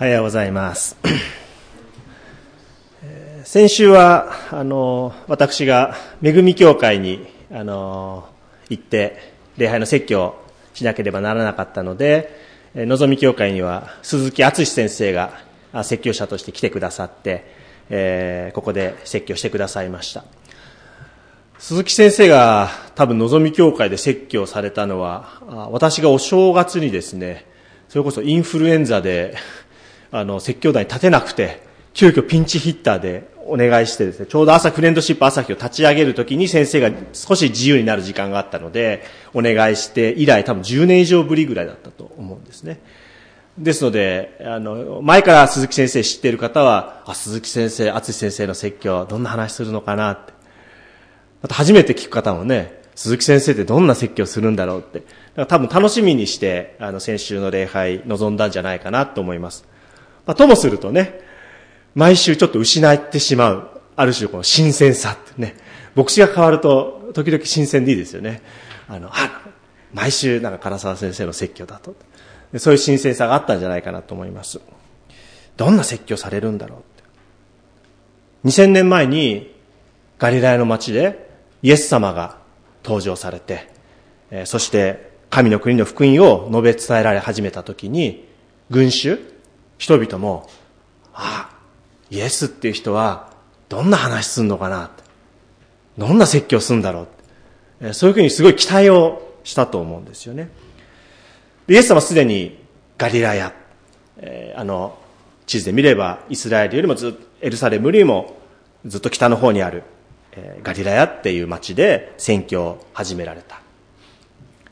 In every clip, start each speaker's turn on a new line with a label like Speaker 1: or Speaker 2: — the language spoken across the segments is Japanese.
Speaker 1: おはようございます。先週は、あの、私が、恵み教会に、あの、行って、礼拝の説教をしなければならなかったので、のぞみ教会には、鈴木敦先生が、説教者として来てくださって、えーここで説教してくださいました。鈴木先生が多分のぞみ教会で説教されたのは、私がお正月にですね、それこそインフルエンザで、あの、説教台に立てなくて、急遽ピンチヒッターでお願いしてですね、ちょうど朝フレンドシップ朝日を立ち上げるときに先生が少し自由になる時間があったので、お願いして、以来多分10年以上ぶりぐらいだったと思うんですね。ですので、あの、前から鈴木先生知っている方は、あ、鈴木先生、厚先生の説教は、どんな話するのかなって。また初めて聞く方もね、鈴木先生ってどんな説教するんだろうって。多分楽しみにして、あの、先週の礼拝臨んだんじゃないかなと思います。まあ、ともするとね、毎週ちょっと失ってしまう、ある種この新鮮さってね、牧師が変わると時々新鮮でいいですよね。あの、あ、毎週なんか唐沢先生の説教だと。そういう新鮮さがあったんじゃないかなと思います。どんな説教されるんだろうって。2000年前にガリラヤの町でイエス様が登場されて、そして神の国の福音を述べ伝えられ始めた時に、群衆、人々も、ああ、イエスっていう人はどんな話すんのかな？どんな説教するんだろう？そういうふうにすごい期待をしたと思うんですよね。イエス様はすでにガリラヤ、えーあの、地図で見ればイスラエルよりもずっと、エルサレムよりもずっと北の方にある、えーガリラヤっていう町で宣教を始められた。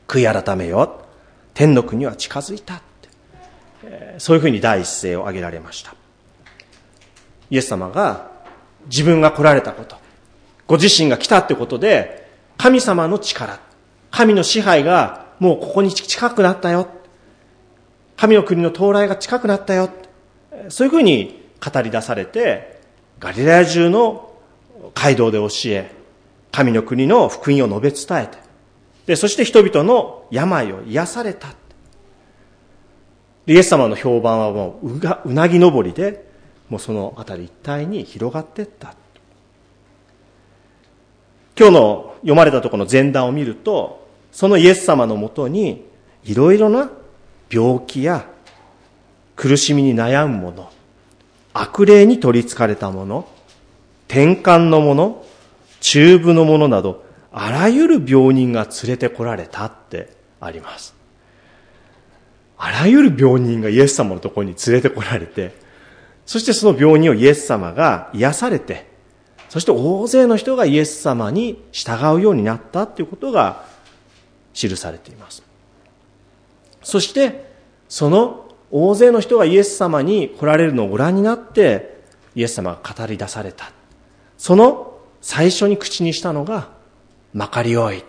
Speaker 1: 悔い改めよ。天の国は近づいた。そういうふうに第一声を挙げられました。イエス様が自分が来られたこと、ご自身が来たってことで、神様の力、神の支配がもうここに近くなったよ。神の国の到来が近くなったよ。そういうふうに語り出されて、ガリラヤ中の街道で教え、神の国の福音を述べ伝えて、で、そして人々の病を癒された。イエス様の評判はもううがうなぎ登りで、もうその辺り一帯に広がっていった。今日の読まれたところの前段を見ると、そのイエス様のもとに、いろいろな病気や苦しみに悩む者、悪霊に取り憑かれた者、転換の者、中部の者など、あらゆる病人が連れてこられたってあります。あらゆる病人がイエス様のところに連れてこられて、そしてその病人をイエス様が癒されて、そして大勢の人がイエス様に従うようになったということが記されています。そして、その大勢の人がイエス様に来られるのをご覧になって、イエス様が語り出された。その最初に口にしたのが、まかりよい。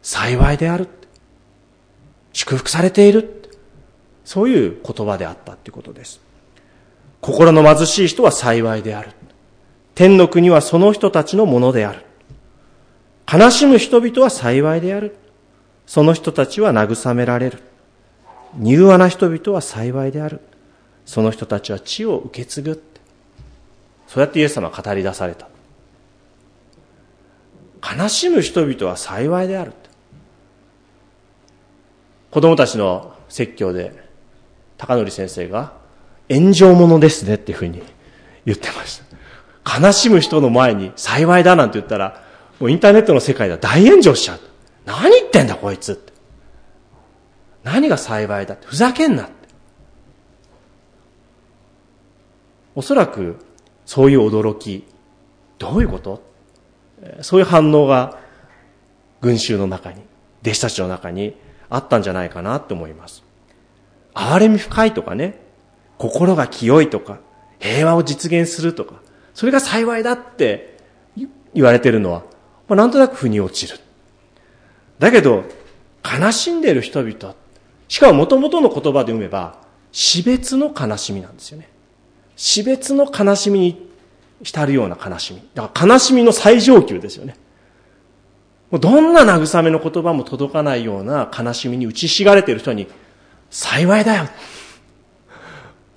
Speaker 1: 幸いである。祝福されている。そういう言葉であったということです。心の貧しい人は幸いである。天の国はその人たちのものである。悲しむ人々は幸いである。その人たちは慰められる。柔和な人々は幸いである。その人たちは地を受け継ぐ。そうやってイエス様は語り出された。悲しむ人々は幸いである。子供たちの説教で、高則先生が、炎上者ですねっていうふうに言ってました。悲しむ人の前に幸いだなんて言ったら、もうインターネットの世界では大炎上しちゃう。何言ってんだこいつって。何が幸いだって。ふざけんなって。おそらく、そういう驚き、どういうこと？そういう反応が、群衆の中に、弟子たちの中にあったんじゃないかなって思います。憐れみ深いとかね、心が清いとか、平和を実現するとか、それが幸いだって言われてるのは、まあ、なんとなく腑に落ちる。だけど、悲しんでいる人々、しかも元々の言葉で読めば、死別の悲しみなんですよね。死別の悲しみに浸るような悲しみ。だから悲しみの最上級ですよね。もうどんな慰めの言葉も届かないような悲しみに打ちひしがれている人に、幸いだよ。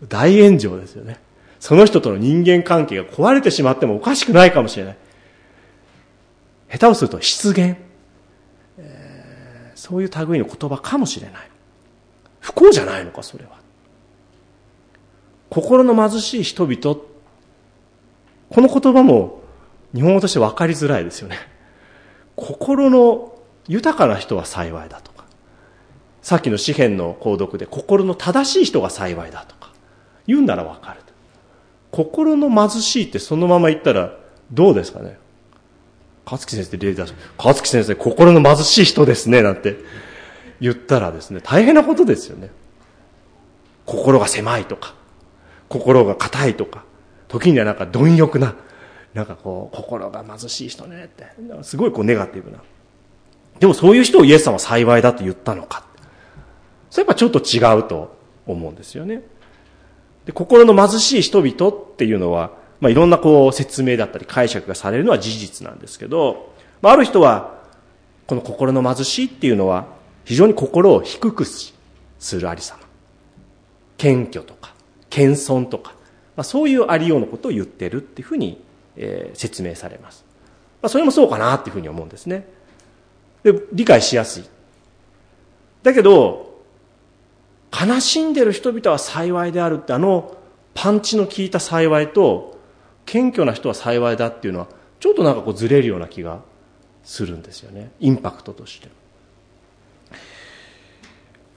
Speaker 1: 大炎上ですよね。その人との人間関係が壊れてしまってもおかしくないかもしれない。下手をすると失言。そういう類の言葉かもしれない。不幸じゃないのか、それは。心の貧しい人々。この言葉も日本語として分かりづらいですよね。心の豊かな人は幸いだと。さっきの詩篇の購読で心の正しい人が幸いだとか。言うんなら分かる。心の貧しいってそのまま言ったらどうですかね？勝木先生例出す。勝木先生、心の貧しい人ですね、なんて言ったらですね、大変なことですよね。心が狭いとか、心が硬いとか、時にはなんか貪欲な、なんかこう、心が貧しい人ねって、すごいこうネガティブな。でもそういう人をイエス様は幸いだと言ったのか。それやっぱちょっと違うと思うんですよね。で、心の貧しい人々っていうのは、まあ、いろんなこう説明だったり解釈がされるのは事実なんですけど、まあ、ある人は、この心の貧しいっていうのは、非常に心を低くするありさま。謙虚とか、謙遜とか、まあ、そういうありようのことを言ってるっていうふうに、えー、説明されます。まあ、それもそうかなっていうふうに思うんですね。で、理解しやすい。だけど、悲しんでる人々は幸いであるってあのパンチの効いた幸いと謙虚な人は幸いだっていうのはちょっとなんかこうずれるような気がするんですよね。インパクトとして。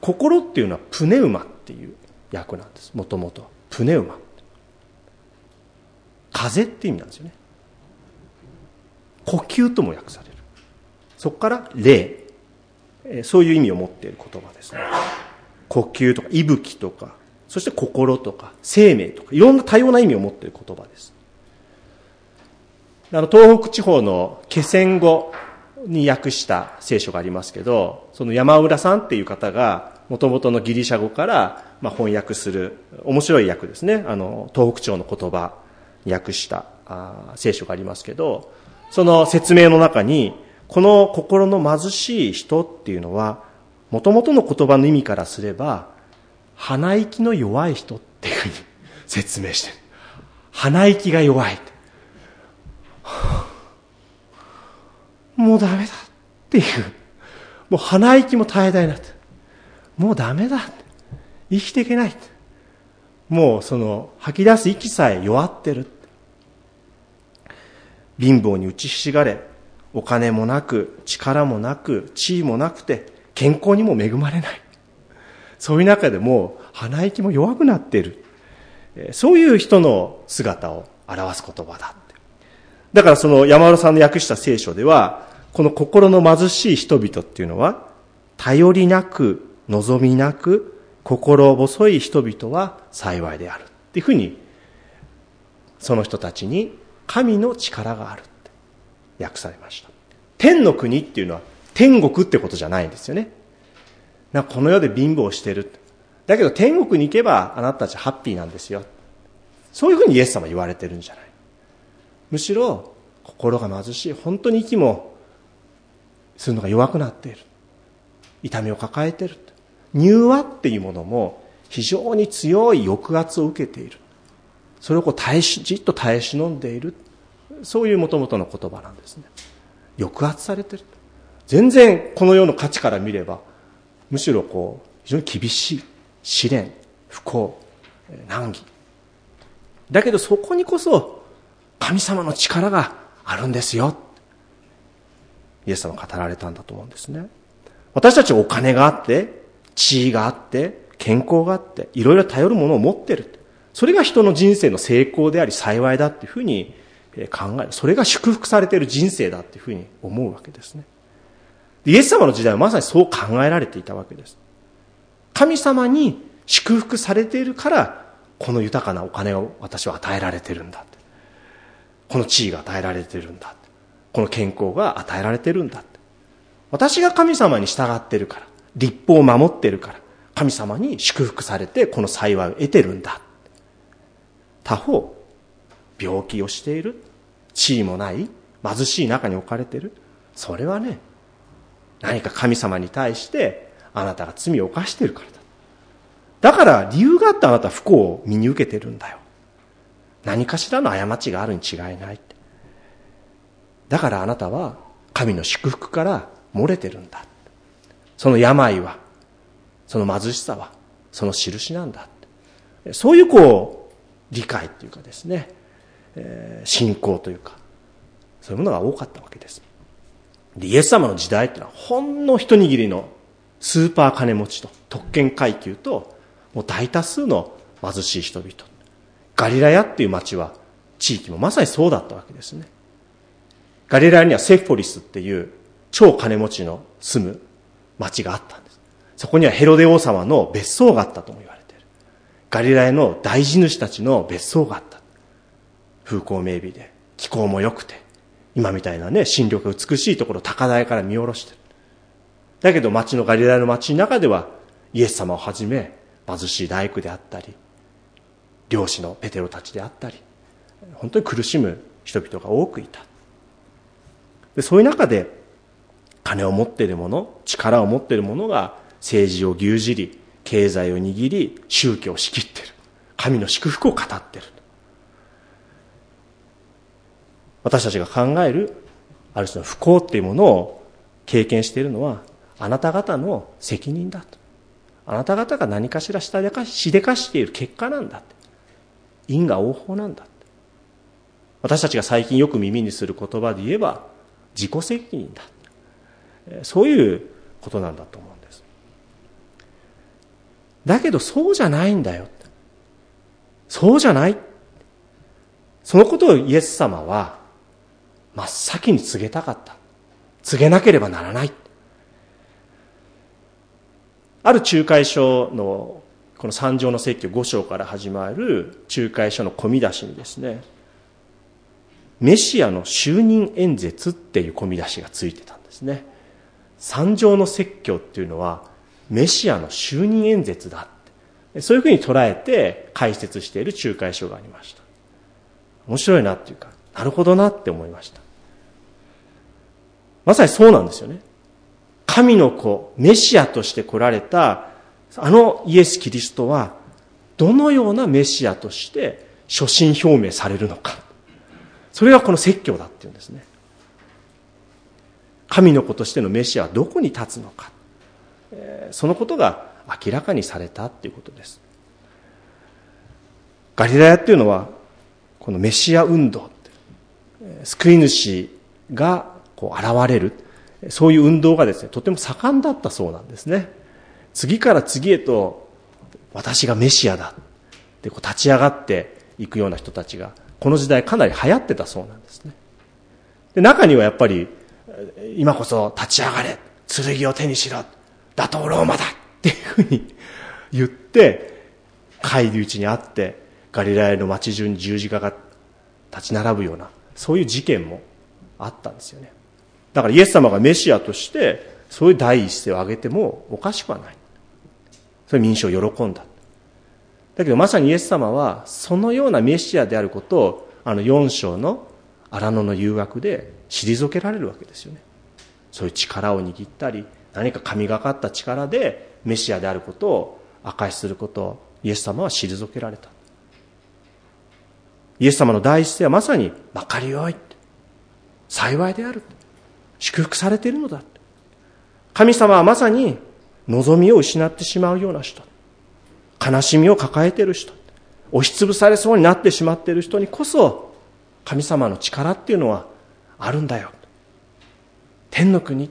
Speaker 1: 心っていうのはプネウマっていう役なんです。もともとプネウマ。風って意味なんですよね。呼吸とも訳される。そこから霊。そういう意味を持っている言葉ですね。呼吸とか息吹とかそして心とか生命とかいろんな多様な意味を持っている言葉です。あの東北地方の気仙語に訳した聖書がありますけどその山浦さんっていう方がもともとのギリシャ語から、まあ、翻訳する面白い訳ですね。あの東北地方の言葉に訳したあ聖書がありますけどその説明の中にこの心の貧しい人っていうのはもともとの言葉の意味からすれば、鼻息の弱い人っていうふうに 説明してる。鼻息が弱い。もうダメだっていう。もう鼻息も絶え絶えなって。もうダメだ。生きていけない。もうその吐き出す息さえ弱ってる。貧乏に打ちひしがれ、お金もなく、力もなく、地位もなくて、健康にも恵まれない。そういう中でも鼻息も弱くなっている。そういう人の姿を表す言葉だって。だからその山浦さんの訳した聖書では、この心の貧しい人々っていうのは、頼りなく、望みなく、心細い人々は幸いである。っていうふうに、その人たちに神の力があるって訳されました。天の国っていうのは天国ってことじゃないんですよね。なこの世で貧乏してる。だけど天国に行けばあなたたちハッピーなんですよ。そういうふうにイエス様言われてるんじゃない。むしろ心が貧しい。本当に息もするのが弱くなっている。痛みを抱えている。柔和っていうものも非常に強い抑圧を受けている。それをこう耐えし、じっと耐え忍んでいる。そういうもともとの言葉なんですね。抑圧されている。全然この世の価値から見れば、むしろこう、非常に厳しい、試練、不幸、難儀。だけどそこにこそ、神様の力があるんですよ。イエス様語られたんだと思うんですね。私たちお金があって、地位があって、健康があって、いろいろ頼るものを持ってる。それが人の人生の成功であり幸いだっていうふうに考える。それが祝福されている人生だっていうふうに思うわけですね。イエス様の時代はまさにそう考えられていたわけです。神様に祝福されているから、この豊かなお金を私は与えられてるんだ。この地位が与えられてるんだ。この健康が与えられてるんだ。私が神様に従ってるから、立法を守ってるから、神様に祝福されてこの幸いを得てるんだ。他方、病気をしている、地位もない、貧しい中に置かれてる。それはね、何か神様に対してあなたが罪を犯しているからだ。だから理由があってあなた不幸を身に受けてるんだよ。何かしらの過ちがあるに違いないって。だからあなたは神の祝福から漏れてるんだ。その病は、その貧しさは、その印なんだ。そういうこう、理解というかですね、えー、信仰というか、そういうものが多かったわけです。で、イエス様の時代ってのは、ほんの一握りのスーパー金持ちと特権階級と、もう大多数の貧しい人々。ガリラヤっていう町は、地域もまさにそうだったわけですね。ガリラヤにはセフォリスっていう超金持ちの住む町があったんです。そこにはヘロデ王様の別荘があったとも言われている。ガリラヤの大地主たちの別荘があった。風光明媚で、気候も良くて、今みたいなね、新緑が美しいところ高台から見下ろしてる。だけど町のガリラの町の中では、イエス様をはじめ、貧しい大工であったり、漁師のペテロたちであったり、本当に苦しむ人々が多くいた。でそういう中で、金を持っている者、力を持っている者が政治を牛耳り、経済を握り、宗教を仕切ってる。神の祝福を語ってる。私たちが考える、ある種の不幸っていうものを経験しているのは、あなた方の責任だと。あなた方が何かしら下でかし、でかしている結果なんだって。因果応報なんだって。私たちが最近よく耳にする言葉で言えば、自己責任だ。そういうことなんだと思うんです。だけどそうじゃないんだよ。そうじゃない。そのことをイエス様は真っ先に告げたかった。告げなければならない。ある仲介書のこの三条の説教5章から始まる仲介書の込み出しにですね、メシアの就任演説っていう込み出しがついてたんですね。三条の説教っていうのはメシアの就任演説だって。そういうふうに捉えて解説している仲介書がありました。面白いなっていうか、なるほどなって思いました。まさにそうなんですよね。神の子、メシアとして来られた、あのイエス・キリストは、どのようなメシアとして初心表明されるのか。それがこの説教だっていうんですね。神の子としてのメシアはどこに立つのか。そのことが明らかにされたっていうことです。ガリラヤっていうのは、このメシア運動、救い主がこう現れる、そういう運動がですね、とても盛んだったそうなんですね。次から次へと、私がメシアだってこう立ち上がっていくような人たちが、この時代かなり流行ってたそうなんですね。で中にはやっぱり、今こそ立ち上がれ、剣を手にしろ、打倒ローマだっていうふうに言って、帰り討ちにあって、ガリラヤの街中に十字架が立ち並ぶような、そういう事件もあったんですよね。だからイエス様がメシアとして、そういう第一声を挙げてもおかしくはない。それ民衆を喜んだ。だけどまさにイエス様は、そのようなメシアであることを、あの4章の荒野の誘惑で退けられるわけですよね。そういう力を握ったり、何か神がかった力でメシアであることを証しすることをイエス様は退けられた。イエス様の第一声はまさに、まかりよい。幸いである。祝福されているのだ。神様はまさに望みを失ってしまうような人、悲しみを抱えている人、押しつぶされそうになってしまっている人にこそ、神様の力っていうのはあるんだよ。天の国、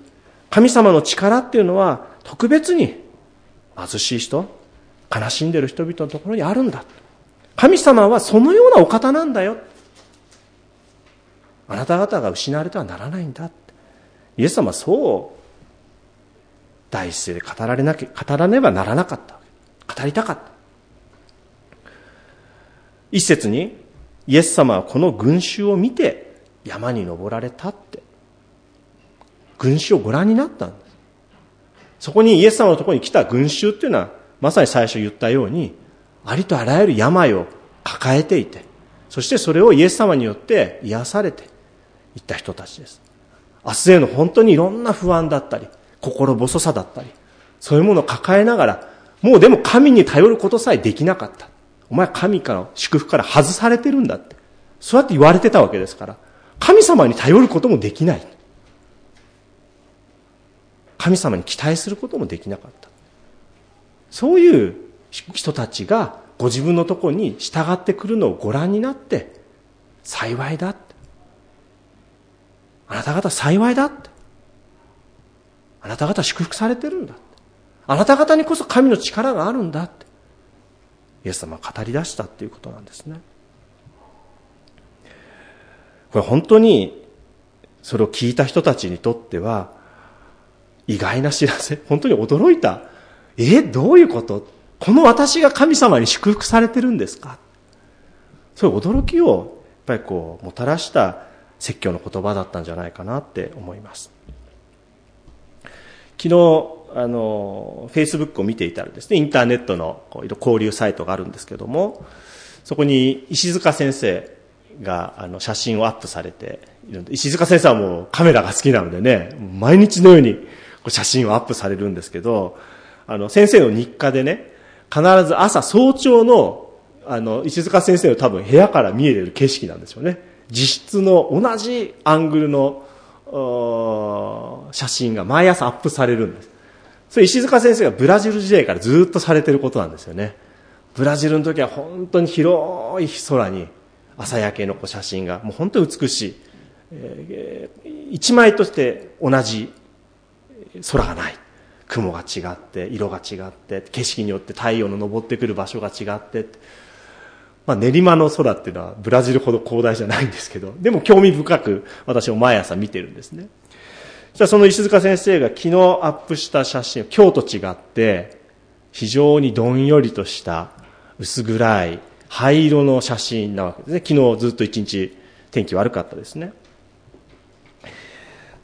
Speaker 1: 神様の力っていうのは特別に貧しい人、悲しんでいる人々のところにあるんだ。神様はそのようなお方なんだよ。あなた方が失われてはならないんだ。イエス様はそう第一声で語られなき語らねばならなかった語りたかった一節にイエス様はこの群衆を見て山に登られたって群衆をご覧になったんですそこにイエス様のところに来た群衆っていうのはまさに最初言ったようにありとあらゆる病を抱えていてそしてそれをイエス様によって癒されていった人たちです明日への本当にいろんな不安だったり、心細さだったり、そういうものを抱えながら、もうでも神に頼ることさえできなかった。お前神から祝福から外されてるんだって。そうやって言われてたわけですから。神様に頼ることもできない。神様に期待することもできなかった。そういう人たちがご自分のところに従ってくるのをご覧になって、幸いだって。あなた方幸いだって。あなた方祝福されてるんだ。あなた方にこそ神の力があるんだって。イエス様は語り出したっていうことなんですね。これ本当にそれを聞いた人たちにとっては意外な知らせ、本当に驚いた。え、どういうこと？この私が神様に祝福されてるんですか？そういう驚きをやっぱりこうもたらした説教の言葉だったんじゃないかなって思います。昨日、あの、フェイスブックを見ていたらですね、インターネットの交流サイトがあるんですけども、そこに石塚先生があの写真をアップされているんで、石塚先生はもうカメラが好きなのでね、毎日のように写真をアップされるんですけど、あの、先生の日課でね、必ず朝早朝の、あの、石塚先生の多分部屋から見える景色なんですよね。自室の同じアングルの写真が毎朝アップされるんです。それ石塚先生がブラジル時代からずっとされてることなんですよね。ブラジルの時は本当に広い空に朝焼けの写真がもう本当に美しい。えー、一枚として同じ空がない。雲が違って、色が違って、景色によって太陽の昇ってくる場所が違って、まあ、練馬の空っていうのはブラジルほど広大じゃないんですけど、でも興味深く私も毎朝見てるんですね。じゃあその石塚先生が昨日アップした写真、今日と違って、非常にどんよりとした薄暗い灰色の写真なわけですね。昨日ずっと一日天気悪かったですね。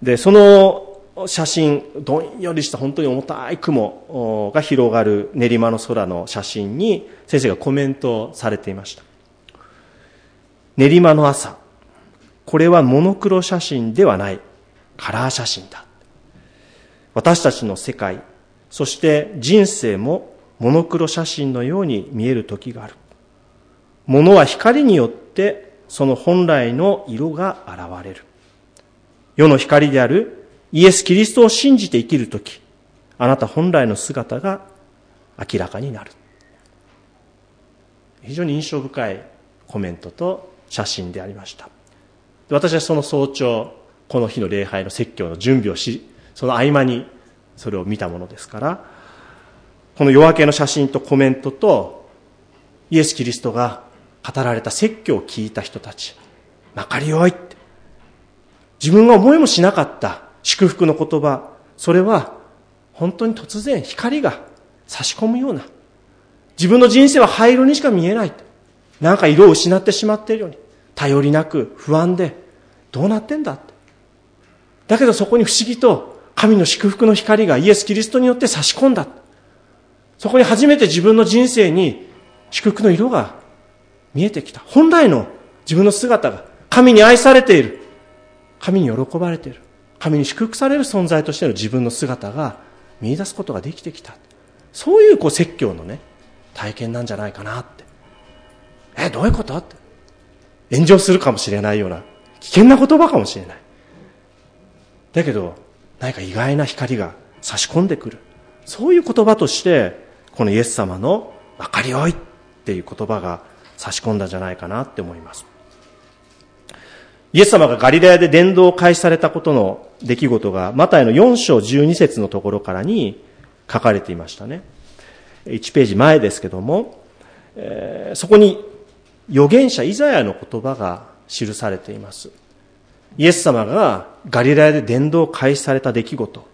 Speaker 1: で、その写真、どんよりした本当に重たい雲が広がる練馬の空の写真に先生がコメントされていました。練馬の朝、これはモノクロ写真ではない、カラー写真だ。私たちの世界、そして人生もモノクロ写真のように見える時がある。物は光によってその本来の色が現れる。世の光であるイエス・キリストを信じて生きるとき、あなた本来の姿が明らかになる。非常に印象深いコメントと写真でありました。私はその早朝、この日の礼拝の説教の準備をし、その合間にそれを見たものですから、この夜明けの写真とコメントと、イエス・キリストが語られた説教を聞いた人たち、まかりよいって。自分が思いもしなかった祝福の言葉、それは本当に突然光が差し込むような、自分の人生は灰色にしか見えない。なんか色を失ってしまっているように、頼りなく不安で、どうなってんだって。だけどそこに不思議と神の祝福の光がイエス・キリストによって差し込んだ。そこに初めて自分の人生に祝福の色が見えてきた。本来の自分の姿が神に愛されている。神に喜ばれている。神に祝福される存在としての自分の姿が見出すことができてきた。そういうこう説教のね、体験なんじゃないかなって。え、どういうこと？って。炎上するかもしれないような危険な言葉かもしれない。だけど、何か意外な光が差し込んでくる。そういう言葉として、このイエス様の分かりよいっていう言葉が差し込んだんじゃないかなって思います。イエス様がガリラヤで伝道を開始されたことの出来事が、マタイの4章12節のところからに書かれていましたね。1ページ前ですけども、えー、そこに預言者イザヤの言葉が記されています。イエス様がガリラヤで伝道を開始された出来事、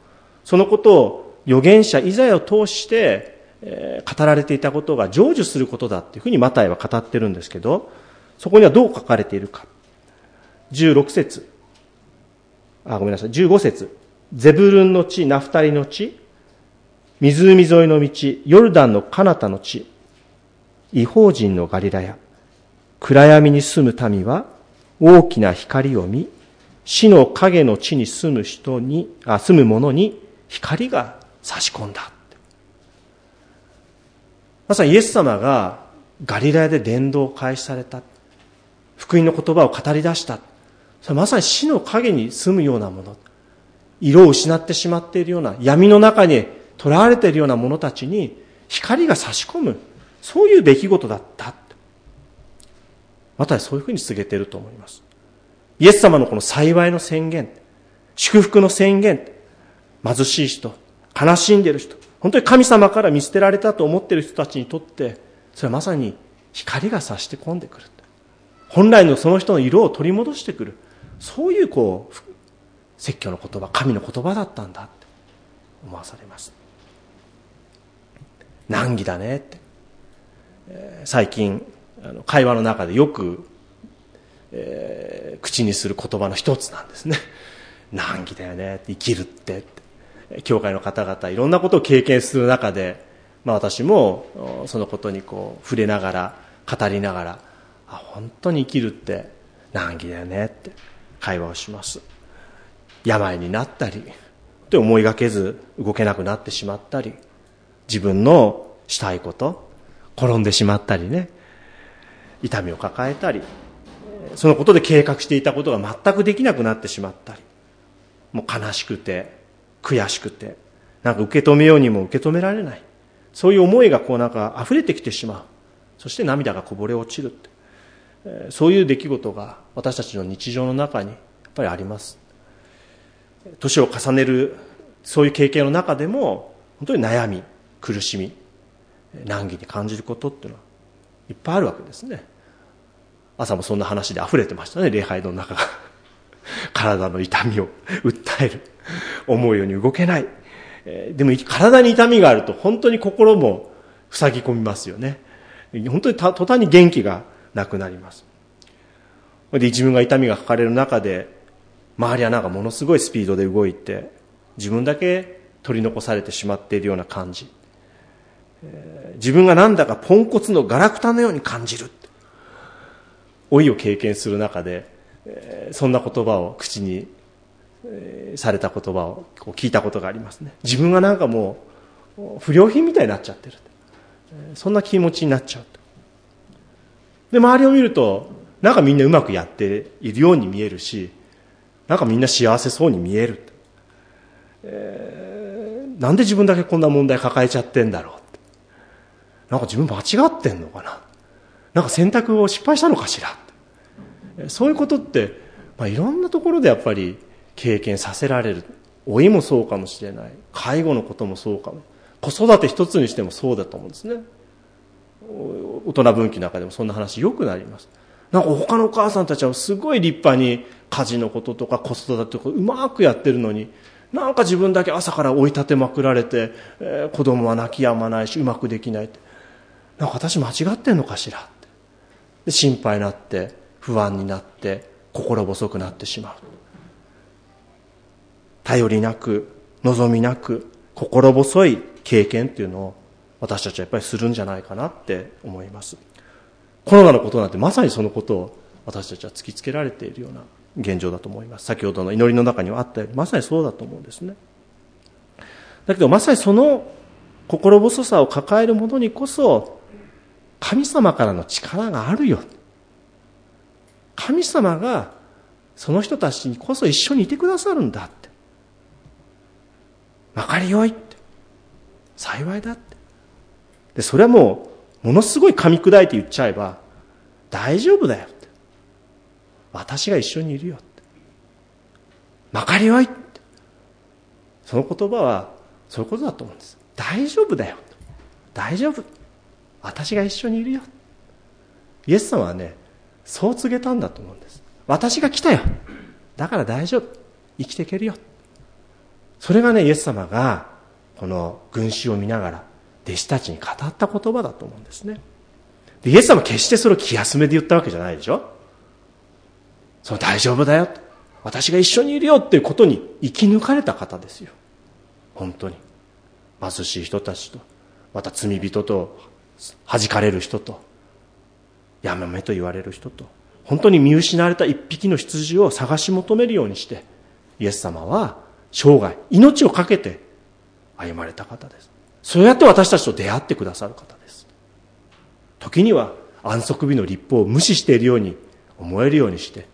Speaker 1: そのことを預言者イザヤを通して、えー、語られていたことが成就することだっていうふうにマタイは語ってるんですけど、そこにはどう書かれているか。16節。あ、ごめんなさい、15節。ゼブルンの地、ナフタリの地、湖沿いの道、ヨルダンの彼方の地、違法人のガリラヤ、暗闇に住む民は大きな光を見、死の影の地に住む人に、あ、住む者に光が差し込んだ。まさにイエス様がガリラヤで伝道を開始された。福音の言葉を語り出した。それまさに死の影に住むようなもの。色を失ってしまっているような、闇の中に囚われているような者たちに光が差し込む。そういう出来事だった。またそういうふうに告げていると思います。イエス様のこの幸いの宣言、祝福の宣言、貧しい人、悲しんでいる人、本当に神様から見捨てられたと思っている人たちにとって、それはまさに光が差して込んでくる。本来のその人の色を取り戻してくる。そういうこう、説教の言葉、神の言葉だったんだって思わされます。難儀だねって。最近、あの会話の中でよく、えー、口にする言葉の一つなんですね。難儀だよね生きるってって教会の方々いろんなことを経験する中で、まあ、私もそのことにこう触れながら語りながらあ本当に生きるって難儀だよねって会話をします。病になったりって思いがけず動けなくなってしまったり自分のしたいこと転んでしまったりね痛みを抱えたりそのことで計画していたことが全くできなくなってしまったりもう悲しくて悔しくてなんか受け止めようにも受け止められない。そういう思いがこうなんか溢れてきてしまう。そして涙がこぼれ落ちるって。そういう出来事が私たちの日常の中にやっぱりあります年を重ねるそういう経験の中でも本当に悩み苦しみ難儀に感じることっていうのはいっぱいあるわけですね朝もそんな話で溢れてましたね礼拝の中が 体の痛みを訴える。思うように動けない。でも体に痛みがあると本当に心も塞ぎ込みますよね。本当に途端に元気がなくなります。で、自分が痛みがかかれる中で、周りはなんかものすごいスピードで動いて、自分だけ取り残されてしまっているような感じ。自分がなんだかポンコツのガラクタのように感じる。老いを経験する中で、そんな言葉を口にされた言葉を聞いたことがありますね自分がなんかもう不良品みたいになっちゃってるそんな気持ちになっちゃうで周りを見るとなんかみんなうまくやっているように見えるしなんかみんな幸せそうに見える、えー、なんで自分だけこんな問題抱えちゃってんだろう。なんか自分間違ってんのかな。なんか選択を失敗したのかしら。そういうことって、まあ、いろんなところでやっぱり経験させられる。老いもそうかもしれない。介護のこともそうかも。子育て一つにしてもそうだと思うんですね。大人分岐の中でもそんな話よくなります。なんか他のお母さんたちはすごい立派に家事のこととか子育てとかうまくやってるのになんか自分だけ朝から追い立てまくられて、えー、子供は泣き止まないしうまくできないって。なんか私間違ってんのかしらって。で心配になって不安になって心細くなってしまう。頼りなく望みなく心細い経験っていうのを私たちはやっぱりするんじゃないかなって思いますコロナのことなんてまさにそのことを私たちは突きつけられているような現状だと思います先ほどの祈りの中にはあったようにまさにそうだと思うんですねだけどまさにその心細さを抱える者にこそ神様からの力があるよ神様がその人たちにこそ一緒にいてくださるんだって。分かりよいって。幸いだって。で、それはもう、ものすごい噛み砕いて言っちゃえば、大丈夫だよって。私が一緒にいるよって。分かりよいって。その言葉は、そういうことだと思うんです。大丈夫だよ。大丈夫。私が一緒にいるよ。イエス様はね、そう告げたんだと思うんです私が来たよだから大丈夫生きていけるよそれがねイエス様がこの群衆を見ながら弟子たちに語った言葉だと思うんですね。でイエス様は決してそれを気休めで言ったわけじゃないでしょ？そう大丈夫だよ。私が一緒にいるよっていうことに生き抜かれた方ですよ。本当に。貧しい人たちと。また罪人と。弾かれる人と。やめめと言われる人と。本当に見失われた一匹の羊を探し求めるようにしてイエス様は生涯命を懸けて歩まれた方です。そうやって私たちと出会ってくださる方です。時には安息日の立法を無視しているように思えるようにして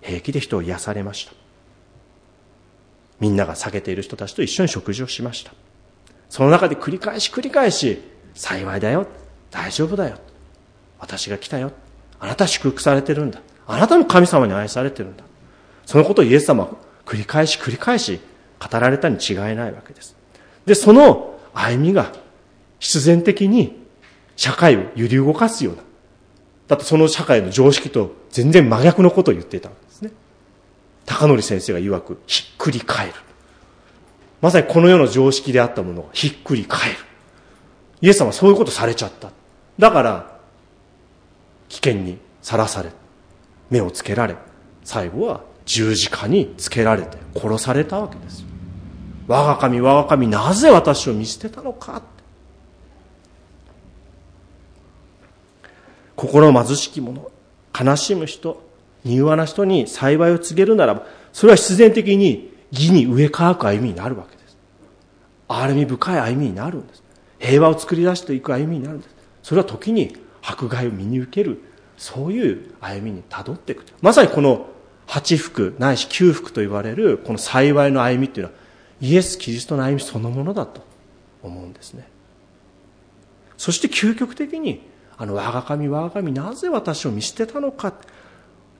Speaker 1: 平気で人を癒されました。みんなが避けている人たちと一緒に食事をしました。その中で繰り返し繰り返し幸いだよ大丈夫だよ私が来たよあなた祝福されてるんだあなたも神様に愛されてるんだ。そのことをイエス様は繰り返し繰り返し語られたに違いないわけです。でその歩みが必然的に社会を揺り動かすようなだってその社会の常識と全然真逆のことを言っていたんですね。高則先生が曰く、ひっくり返る。まさにこの世の常識であったものがひっくり返る。イエス様はそういうことされちゃった。だから、危険にさらされ、目をつけられ、最後は十字架につけられて殺されたわけですよ。我が神、我が神、なぜ私を見捨てたのか？心貧しき者、悲しむ人、柔和な人に幸いを告げるならば、それは必然的に義に植え替く歩みになるわけです。憐れみ深い歩みになるんです。平和を作り出していく歩みになるんです。それは時に迫害を身に受ける、そういう歩みに辿っていく。まさにこの八福ないし九福と言われるこの幸いの歩みっていうのはイエス・キリストの歩みそのものだと思うんですね。そして究極的にあの我が神我が神なぜ私を見捨てたのか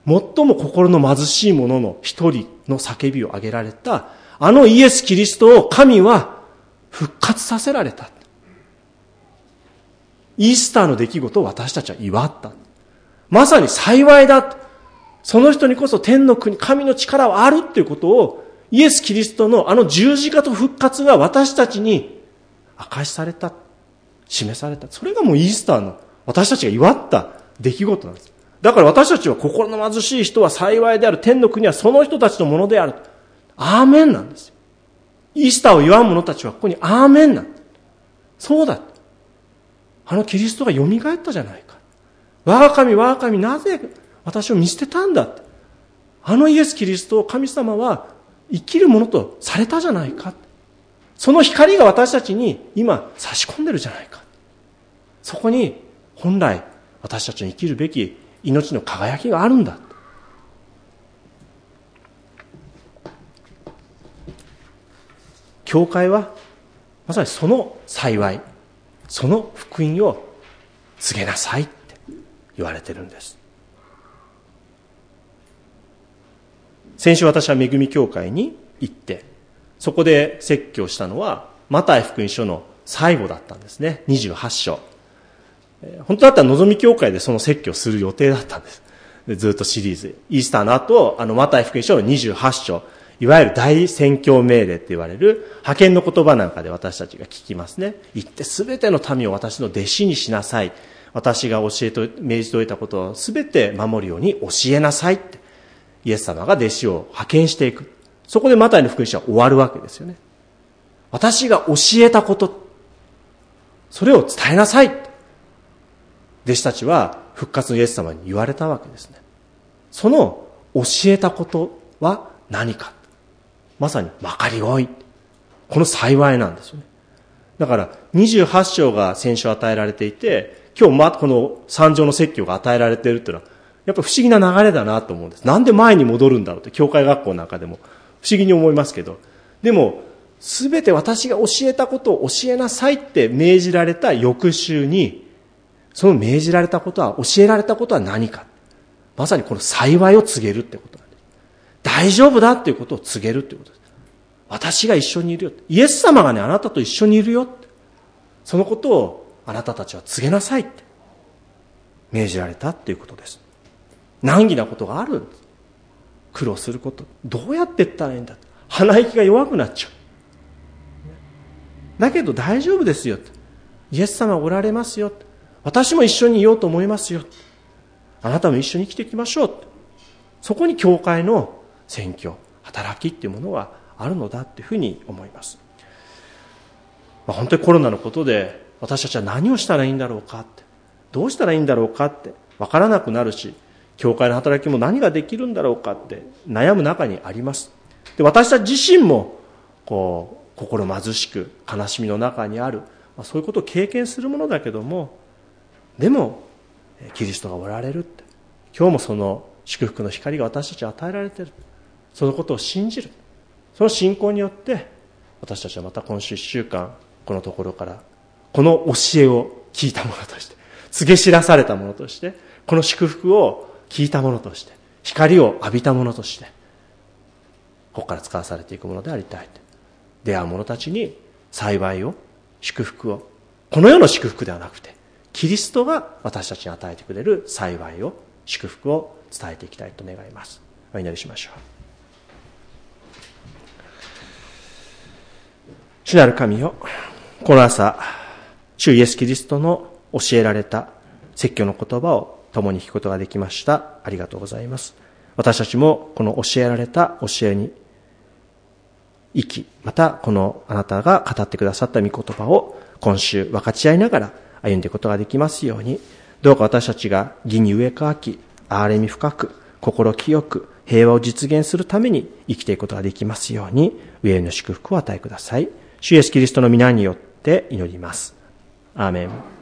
Speaker 1: 最も心の貧しい者の一人の叫びを挙げられたあのイエス・キリストを神は復活させられた。イースターの出来事を私たちは祝った。まさに幸いだ。その人にこそ天の国神の力はあるっていうことをイエス・キリストのあの十字架と復活が私たちに明かしされた示されたそれがもうイースターの私たちが祝った出来事なんです。だから私たちは心の貧しい人は幸いである。天の国はその人たちのものである。アーメンなんですよ。イースターを祝う者たちはここにアーメンなんだ。そうだ。あのキリストが蘇ったじゃないか。我が神、我が神、なぜ私を見捨てたんだって。あのイエス・キリストを神様は生きるものとされたじゃないか。その光が私たちに今差し込んでるじゃないか。そこに本来私たちの生きるべき命の輝きがあるんだ教会はまさにその幸いその福音を告げなさいって言われてるんです先週私は恵み教会に行ってそこで説教したのはマタイ福音書の最後だったんですね28章本当だったら望み教会でその説教する予定だったんです。でずっとシリーズ。イースターの後、あの、マタイ福音書の28章、いわゆる大宣教命令って言われる派遣の言葉なんかで私たちが聞きますね。行ってすべての民を私の弟子にしなさい。私が教えと、命じておいたことをすべて守るように教えなさいって。イエス様が弟子を派遣していく。そこでマタイの福音書は終わるわけですよね。私が教えたこと、それを伝えなさい。弟子たちは復活のイエス様に言われたわけですね。その教えたことは何か。まさにまかりごい。この幸いなんですよね。だから28章が先週与えられていて、今日ま、この三条の説教が与えられているっていうのは、やっぱ不思議な流れだなと思うんです。なんで前に戻るんだろうって、教会学校なんかでも不思議に思いますけど。でも、すべて私が教えたことを教えなさいって命じられた翌週に、その命じられたことは、教えられたことは何か。まさにこの幸いを告げるってことなんです。大丈夫だっていうことを告げるってことです。私が一緒にいるよ。イエス様がね、あなたと一緒にいるよ。そのことをあなたたちは告げなさいって命じられたっていうことです。難儀なことがある。苦労すること。どうやって言ったらいいんだ鼻息が弱くなっちゃう。だけど大丈夫ですよ。イエス様おられますよ。私も一緒にいようと思いますよ。あなたも一緒に生きていきましょう。そこに教会の選挙、働きっていうものがあるのだっていうふうに思います。まあ、本当にコロナのことで私たちは何をしたらいいんだろうかって、どうしたらいいんだろうかって分からなくなるし、教会の働きも何ができるんだろうかって悩む中にあります。で私たち自身もこう心貧しく悲しみの中にある、まあ、そういうことを経験するものだけどもでもキリストがおられるって。今日もその祝福の光が私たちに与えられている。そのことを信じる。その信仰によって私たちはまた今週1週間このところからこの教えを聞いたものとして告げ知らされたものとしてこの祝福を聞いたものとして光を浴びたものとしてここから使わされていくものでありたい出会う者たちに幸いを祝福をこの世の祝福ではなくてキリストが私たちに与えてくれる幸いを祝福を伝えていきたいと願います。お祈りしましょう。主なる神よこの朝主イエス・キリストの教えられた説教の言葉を共に聞くことができました。ありがとうございます。私たちもこの教えられた教えに生きまたこのあなたが語ってくださった御言葉を今週分かち合いながら歩んでいくことができますようにどうか私たちが義に植え替き憐れみ深く心清く平和を実現するために生きていくことができますように上への祝福を与えください。主イエスキリストの皆によって祈ります。アーメン。